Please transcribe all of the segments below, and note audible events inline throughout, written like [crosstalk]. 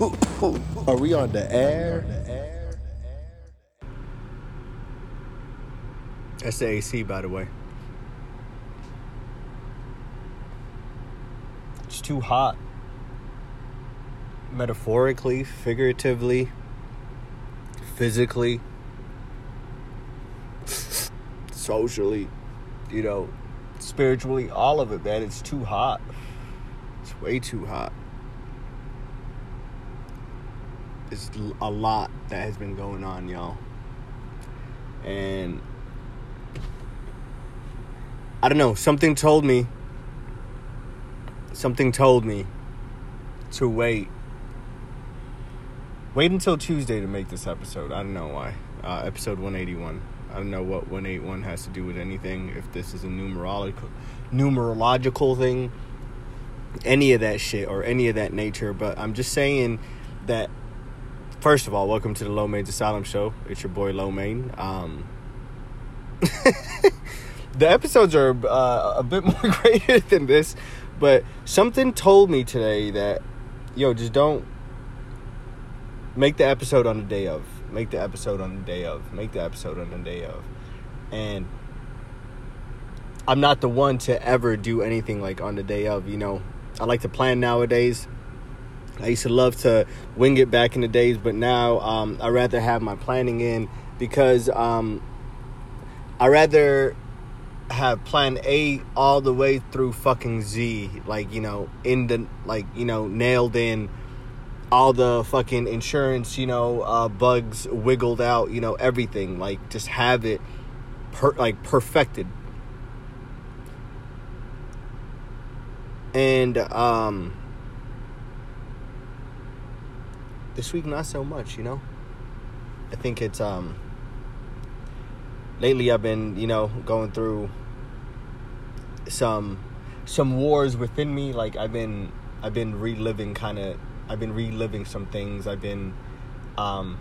Are we on the air? That's the AC, by the way. It's too hot. Metaphorically, figuratively, physically, [laughs] socially, you know, spiritually, all of it, man. It's too hot. It's way too hot. It's a lot that has been going on, y'all. And I don't know, something told me something told me to wait wait until Tuesday to make this episode. I don't know why. Uh, episode 181. I don't know what 181 has to do with anything. If this is a numerological numerological thing, any of that shit or any of that nature. But I'm just saying that. First of all, welcome to the Low Main's Asylum Show. It's your boy Low Main. Um, [laughs] the episodes are uh, a bit [laughs] more graded than this, but something told me today that, yo, just don't make the episode on the day of. Make the episode on the day of. Make the episode on the day of. And I'm not the one to ever do anything like on the day of, you know. I like to plan nowadays. I used to love to wing it back in the days, but now um, I rather have my planning in because um, I rather have plan A all the way through fucking Z, like you know, in the like you know, nailed in all the fucking insurance, you know, uh, bugs wiggled out, you know, everything. Like just have it per like perfected. And um this week not so much, you know. I think it's um lately I've been, you know, going through some some wars within me. Like I've been I've been reliving kind of I've been reliving some things. I've been um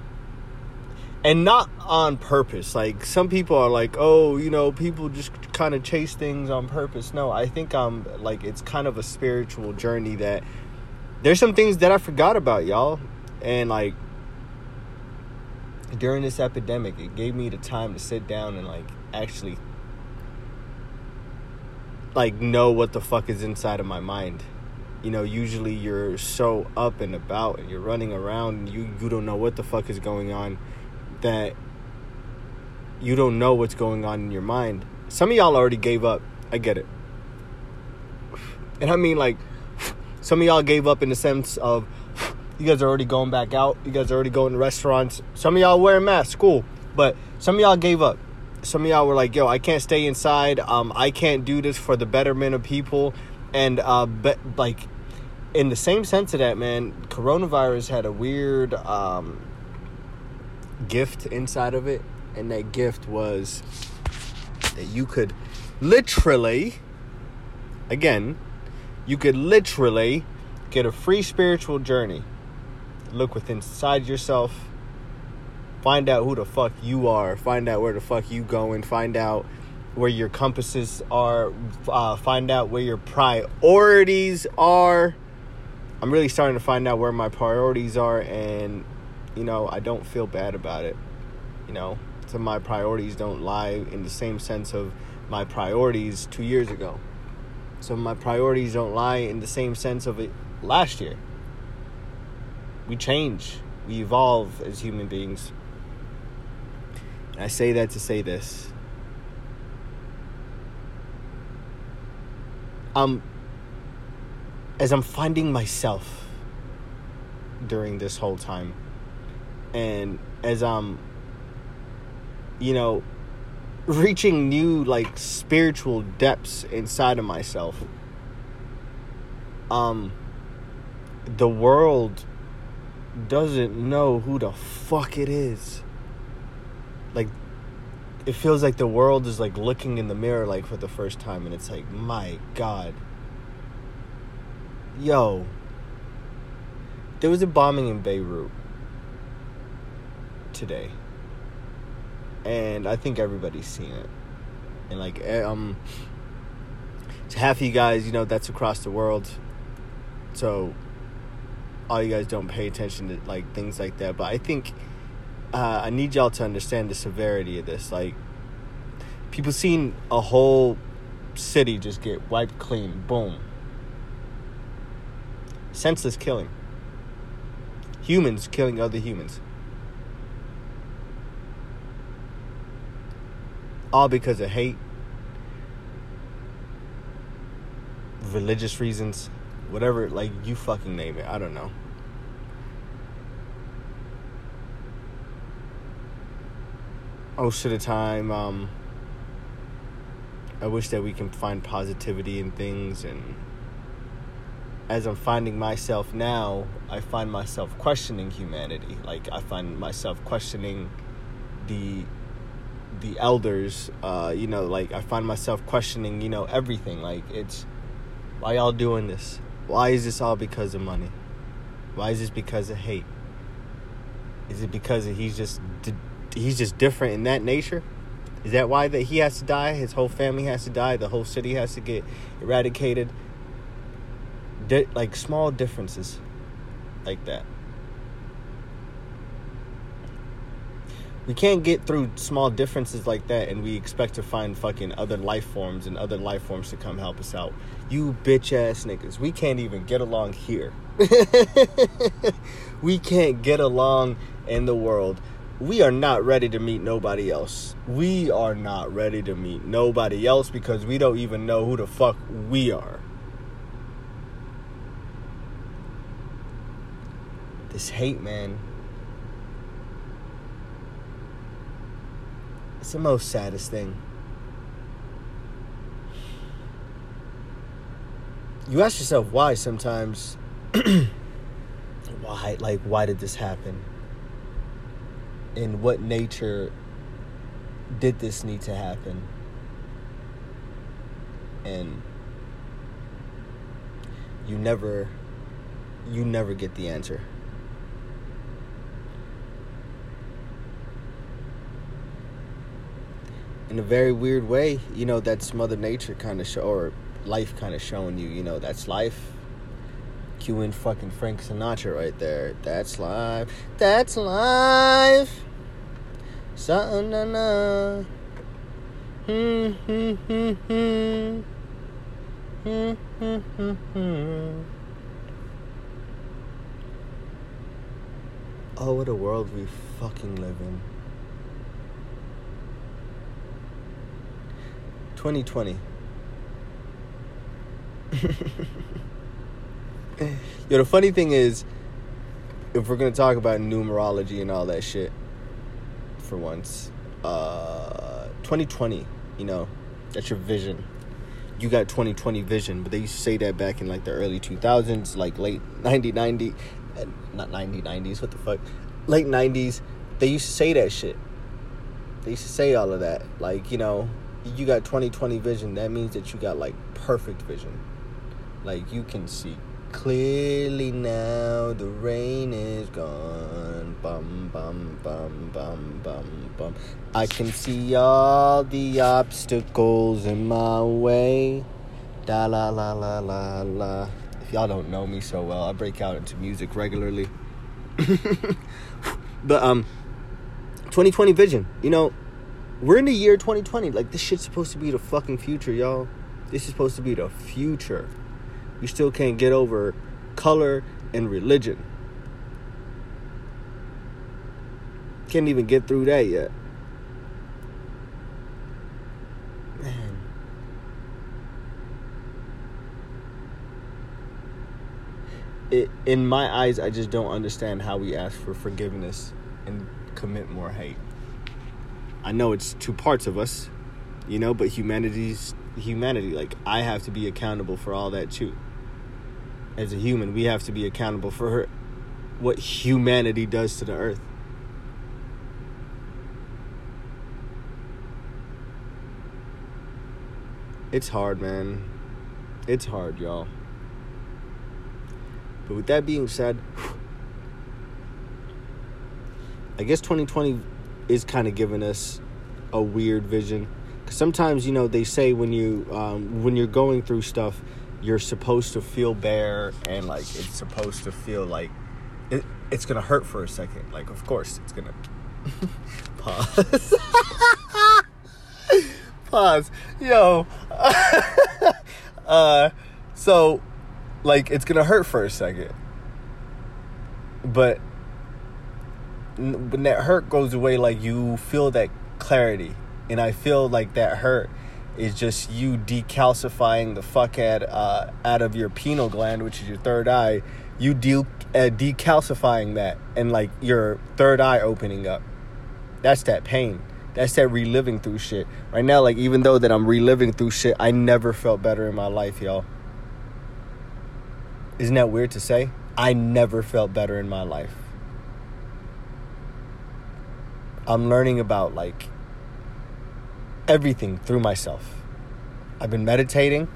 and not on purpose. Like some people are like oh you know people just kind of chase things on purpose. No I think I'm like it's kind of a spiritual journey that there's some things that I forgot about y'all and like during this epidemic it gave me the time to sit down and like actually like know what the fuck is inside of my mind. You know, usually you're so up and about and you're running around and you you don't know what the fuck is going on that you don't know what's going on in your mind. Some of y'all already gave up. I get it. And I mean like some of y'all gave up in the sense of you guys are already going back out. You guys are already going to restaurants. Some of y'all wearing masks, cool. But some of y'all gave up some of y'all were like, "Yo, I can't stay inside. Um, I can't do this for the betterment of people." And uh, but like, in the same sense of that, man, coronavirus had a weird um gift inside of it, and that gift was that you could literally, again, you could literally get a free spiritual journey. Look within inside yourself. Find out who the fuck you are. Find out where the fuck you going. Find out where your compasses are. Uh, find out where your priorities are. I'm really starting to find out where my priorities are and you know i don't feel bad about it. You know of my priorities don't lie in the same sense of my priorities two years ago. Of my priorities don't lie in the same sense of it last year we change we evolve as human beings And I say that to say this. Um, as I'm finding myself during this whole time, and as I'm, you know, reaching new like spiritual depths inside of myself, um, the world doesn't know who the fuck it is. Like it feels like the world is like looking in the mirror like for the first time and it's like my god. Yo. There was a bombing in beirut today. And i think everybody's seen it. And like eh, um to half of you guys you know that's across the world. So all you guys don't pay attention to like things like that. But I think uh, I need y'all to understand the severity of this. Like people seeing a whole city just get wiped clean, boom. Senseless killing. Humans killing other humans. All because of hate, religious reasons, whatever, like you fucking name it. I don't know. Most of the time, um, I wish that we can find positivity in things and as I'm finding myself now, I find myself questioning humanity. Like I find myself questioning the the elders. Uh, you know, like I find myself questioning. You know, everything. Like it's why y'all doing this? Why is this all because of money? Why is this because of hate? Is it because he's just he's just different in that nature? Is that why that he has to die? His whole family has to die. The whole city has to get eradicated. Di- like small differences, like that. We can't get through small differences like that, and we expect to find fucking other life forms and other life forms to come help us out. You bitch ass niggas, we can't even get along here. [laughs] we can't get along in the world we are not ready to meet nobody else. We are not ready to meet nobody else because we don't even know who the fuck we are. This hate, man. It's the most saddest thing. You ask yourself why sometimes. [clears throat] why? Like, why did this happen? In what nature did this need to happen? And you never you never get the answer. In a very weird way, you know, that's Mother Nature kind of show or life kind of showing you, you know, that's life Cue in fucking Frank Sinatra right there. That's live. That's live. Something na na. Hmm hmm hmm hmm. Hmm hmm hmm hmm. Oh, what a world we fucking live in. 2020. [laughs] Yo, the funny thing is, if we're gonna talk about numerology and all that shit, for once, uh, 2020, you know, that's your vision. You got 2020 vision, but they used to say that back in like the early 2000s, like late 90, 90, not 90, 90s, what the fuck, late 90s. They used to say that shit. They used to say all of that. Like, you know, you got 2020 vision, that means that you got like perfect vision. Like, you can see Clearly now the rain is gone. Bum bum bum bum bum bum. I can see all the obstacles in my way. Da la la la la la. If y'all don't know me so well, I break out into music regularly. [laughs] but um 2020 vision, you know, we're in the year 2020. Like this shit's supposed to be the fucking future, y'all. This is supposed to be the future you still can't get over color and religion. Can't even get through that yet. Man. It, in my eyes, I just don't understand how we ask for forgiveness and commit more hate. I know it's two parts of us, you know, but humanity's humanity. Like I have to be accountable for all that too as a human, we have to be accountable for her, what humanity does to the earth. It's hard, man. It's hard, y'all. But with that being said, I guess 2020 is kind of giving us a weird vision. Cause sometimes, you know, they say when you um, when you're going through stuff, you're supposed to feel bare and like it's supposed to feel like it, it's gonna hurt for a second. Like, of course, it's gonna [laughs] pause. [laughs] pause. Yo. [laughs] uh, so, like, it's gonna hurt for a second, but when that hurt goes away, like you feel that clarity, and I feel like that hurt is just you decalcifying the fuck out, uh, out of your pineal gland, which is your third eye. You de- uh, decalcifying that, and like your third eye opening up. That's that pain. That's that reliving through shit. Right now, like even though that I'm reliving through shit, I never felt better in my life, y'all. Isn't that weird to say? I never felt better in my life. I'm learning about like everything through myself. I've been meditating.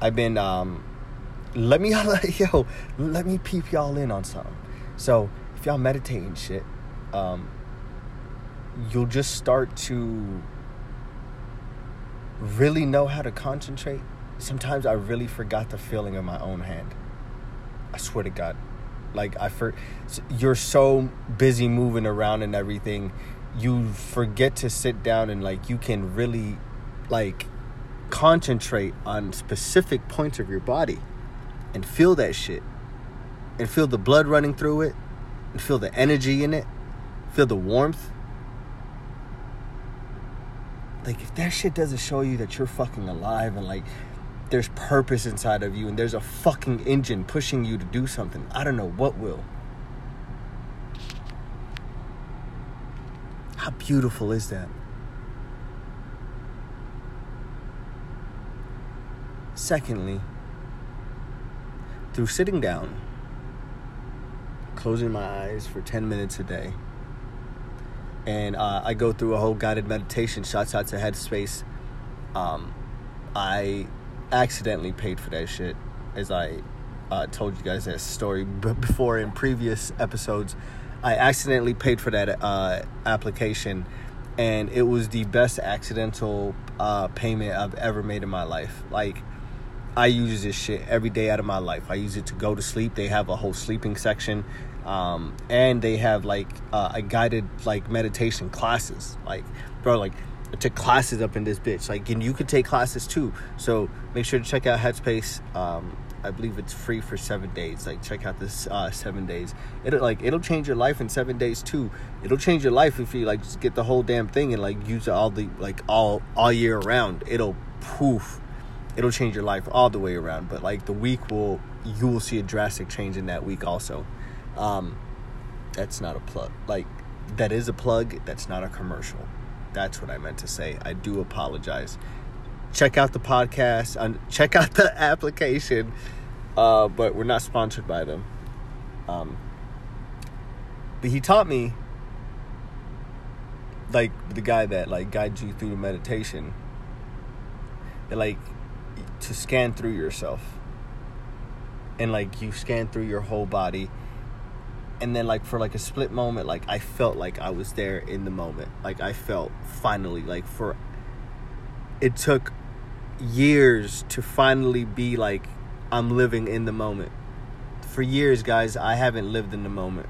I've been um let me [laughs] yo, let me peep y'all in on something. So, if y'all meditating shit, um you'll just start to really know how to concentrate. Sometimes I really forgot the feeling of my own hand. I swear to God. Like I for you're so busy moving around and everything, you forget to sit down and like you can really like concentrate on specific points of your body and feel that shit. And feel the blood running through it and feel the energy in it. Feel the warmth like if that shit doesn't show you that you're fucking alive and like there's purpose inside of you and there's a fucking engine pushing you to do something, I don't know what will. How beautiful is that? Secondly, through sitting down, closing my eyes for 10 minutes a day, and uh, I go through a whole guided meditation. Shots out to Headspace. Um, I accidentally paid for that shit, as I uh, told you guys that story before in previous episodes. I accidentally paid for that uh, application, and it was the best accidental uh, payment I've ever made in my life. Like. I use this shit every day out of my life. I use it to go to sleep. They have a whole sleeping section um, and they have like uh, a guided like meditation classes. Like, bro, like I took classes up in this bitch. Like, and you could take classes too. So make sure to check out Headspace. Um, I believe it's free for seven days. Like, check out this uh, seven days. It'll like it'll change your life in seven days too. It'll change your life if you like just get the whole damn thing and like use it all the like all all year around. It'll poof. It'll change your life all the way around. But like the week will you will see a drastic change in that week also. Um, that's not a plug. Like, that is a plug. That's not a commercial. That's what I meant to say. I do apologize. Check out the podcast. check out the [laughs] application. Uh, but we're not sponsored by them. Um, but he taught me, like the guy that like guides you through the meditation, that like to scan through yourself, and like you scan through your whole body. And then like for like a split moment like i felt like i was there in the moment. Like i felt finally like for it took years to finally be like i'm living in the moment for years guys i haven't lived in the moment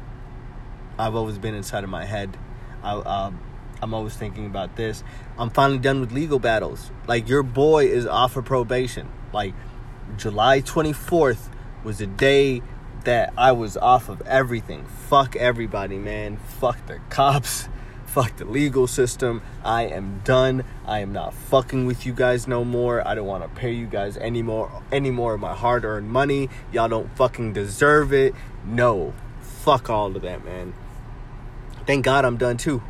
i've always been inside of my head I, uh, i'm always thinking about this i'm finally done with legal battles like your boy is off of probation like july 24th was the day that I was off of everything. Fuck everybody, man. Fuck the cops. Fuck the legal system. I am done. I am not fucking with you guys no more. I don't want to pay you guys any more any more of my hard-earned money. Y'all don't fucking deserve it. No. Fuck all of that, man. Thank God I'm done too.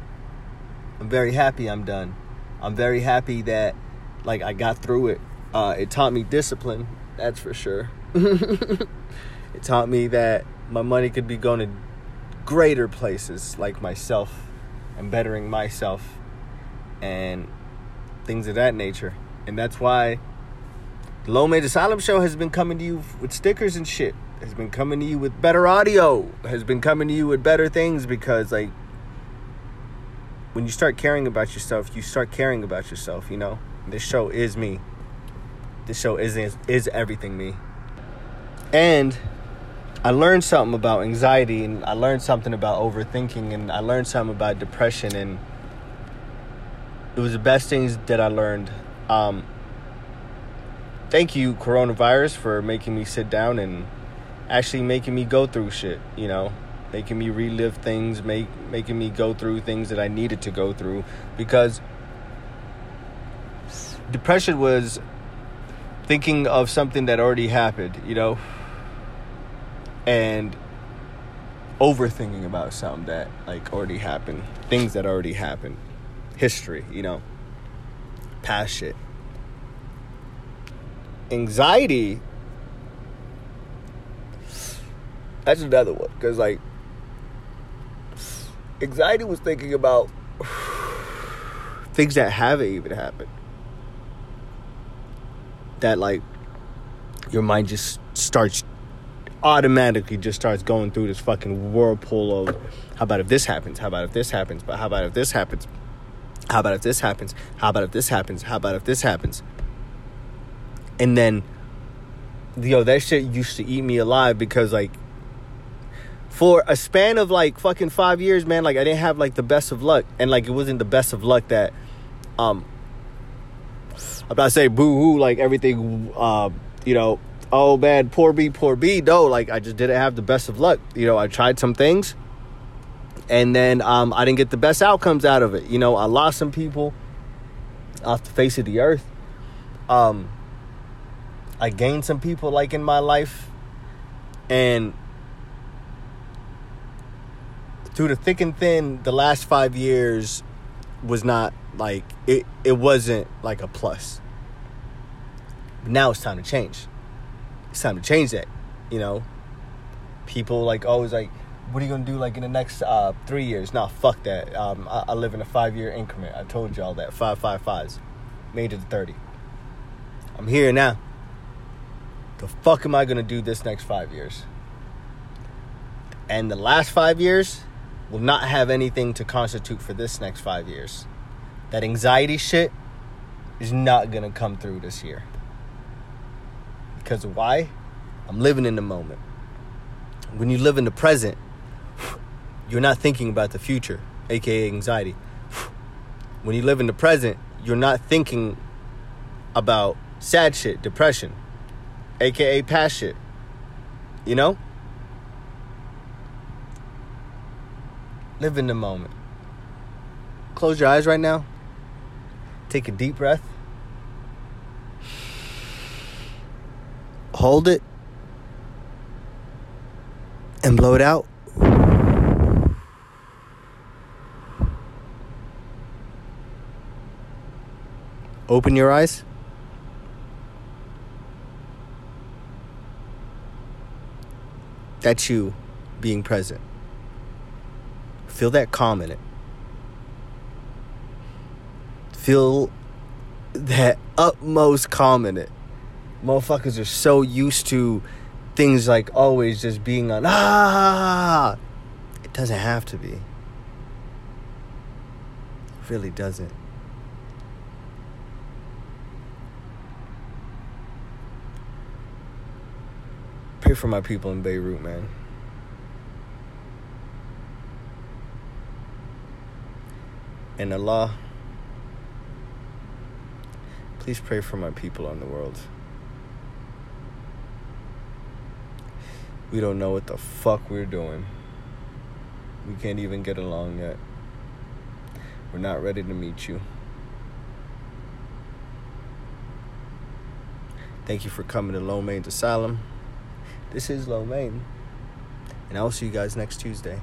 I'm very happy I'm done. I'm very happy that like I got through it. Uh, it taught me discipline, that's for sure. [laughs] It taught me that my money could be going to greater places like myself and bettering myself and things of that nature. And that's why the Low Made Asylum Show has been coming to you with stickers and shit. Has been coming to you with better audio. Has been coming to you with better things because like when you start caring about yourself, you start caring about yourself, you know? This show is me. This show is is everything me. And I learned something about anxiety and I learned something about overthinking and I learned something about depression and it was the best things that I learned. Um, thank you, coronavirus, for making me sit down and actually making me go through shit, you know, making me relive things, make making me go through things that I needed to go through because depression was thinking of something that already happened, you know, and overthinking about something that like already happened, things that already happened, history, you know, past shit. Anxiety that's another one cuz like anxiety was thinking about [sighs] things that haven't even happened that like your mind just starts automatically just starts going through this fucking whirlpool of how about if this happens? How about if this happens? But how about if this happens? How about if this happens? How about if this happens? How about if this happens? And then yo that shit used to eat me alive because like for a span of like fucking five years man like i didn't have like the best of luck. And like it wasn't the best of luck that um I'm saying boo hoo, like everything, uh, you know, oh man, poor B, poor B. No, like I just didn't have the best of luck. You know, I tried some things and then um, I didn't get the best outcomes out of it. You know, I lost some people off the face of the earth. Um, I gained some people like in my life, and through the thick and thin, the last five years was not like it it wasn't like a plus. But now it's time to change. It's time to change that. You know, people like always like, what are you gonna do like in the next uh, three years? Nah, fuck that. Um, I, I live in a five year increment. I told y'all that five five fives, made it to thirty. I'm here now. The fuck am I gonna do this next five years? And the last five years will not have anything to constitute for this next five years. That anxiety shit is not gonna come through this year. Because why? I'm living in the moment. When you live in the present, you're not thinking about the future, aka anxiety. When you live in the present, you're not thinking about sad shit, depression, aka past shit. You know? Live in the moment. Close your eyes right now. Take a deep breath. Hold it. And blow it out. Open your eyes. That's you being present. Feel that calm in it. Feel that utmost calm in it. Motherfuckers are so used to things like always just being on ah. It doesn't have to be. It really doesn't. Pray for my people in Beirut, man. And Allah, please pray for my people on the world. We don't know what the fuck we're doing. We can't even get along yet. We're not ready to meet you. Thank you for coming to Lo Main's Asylum. This is Lo Main. And I will see you guys next Tuesday.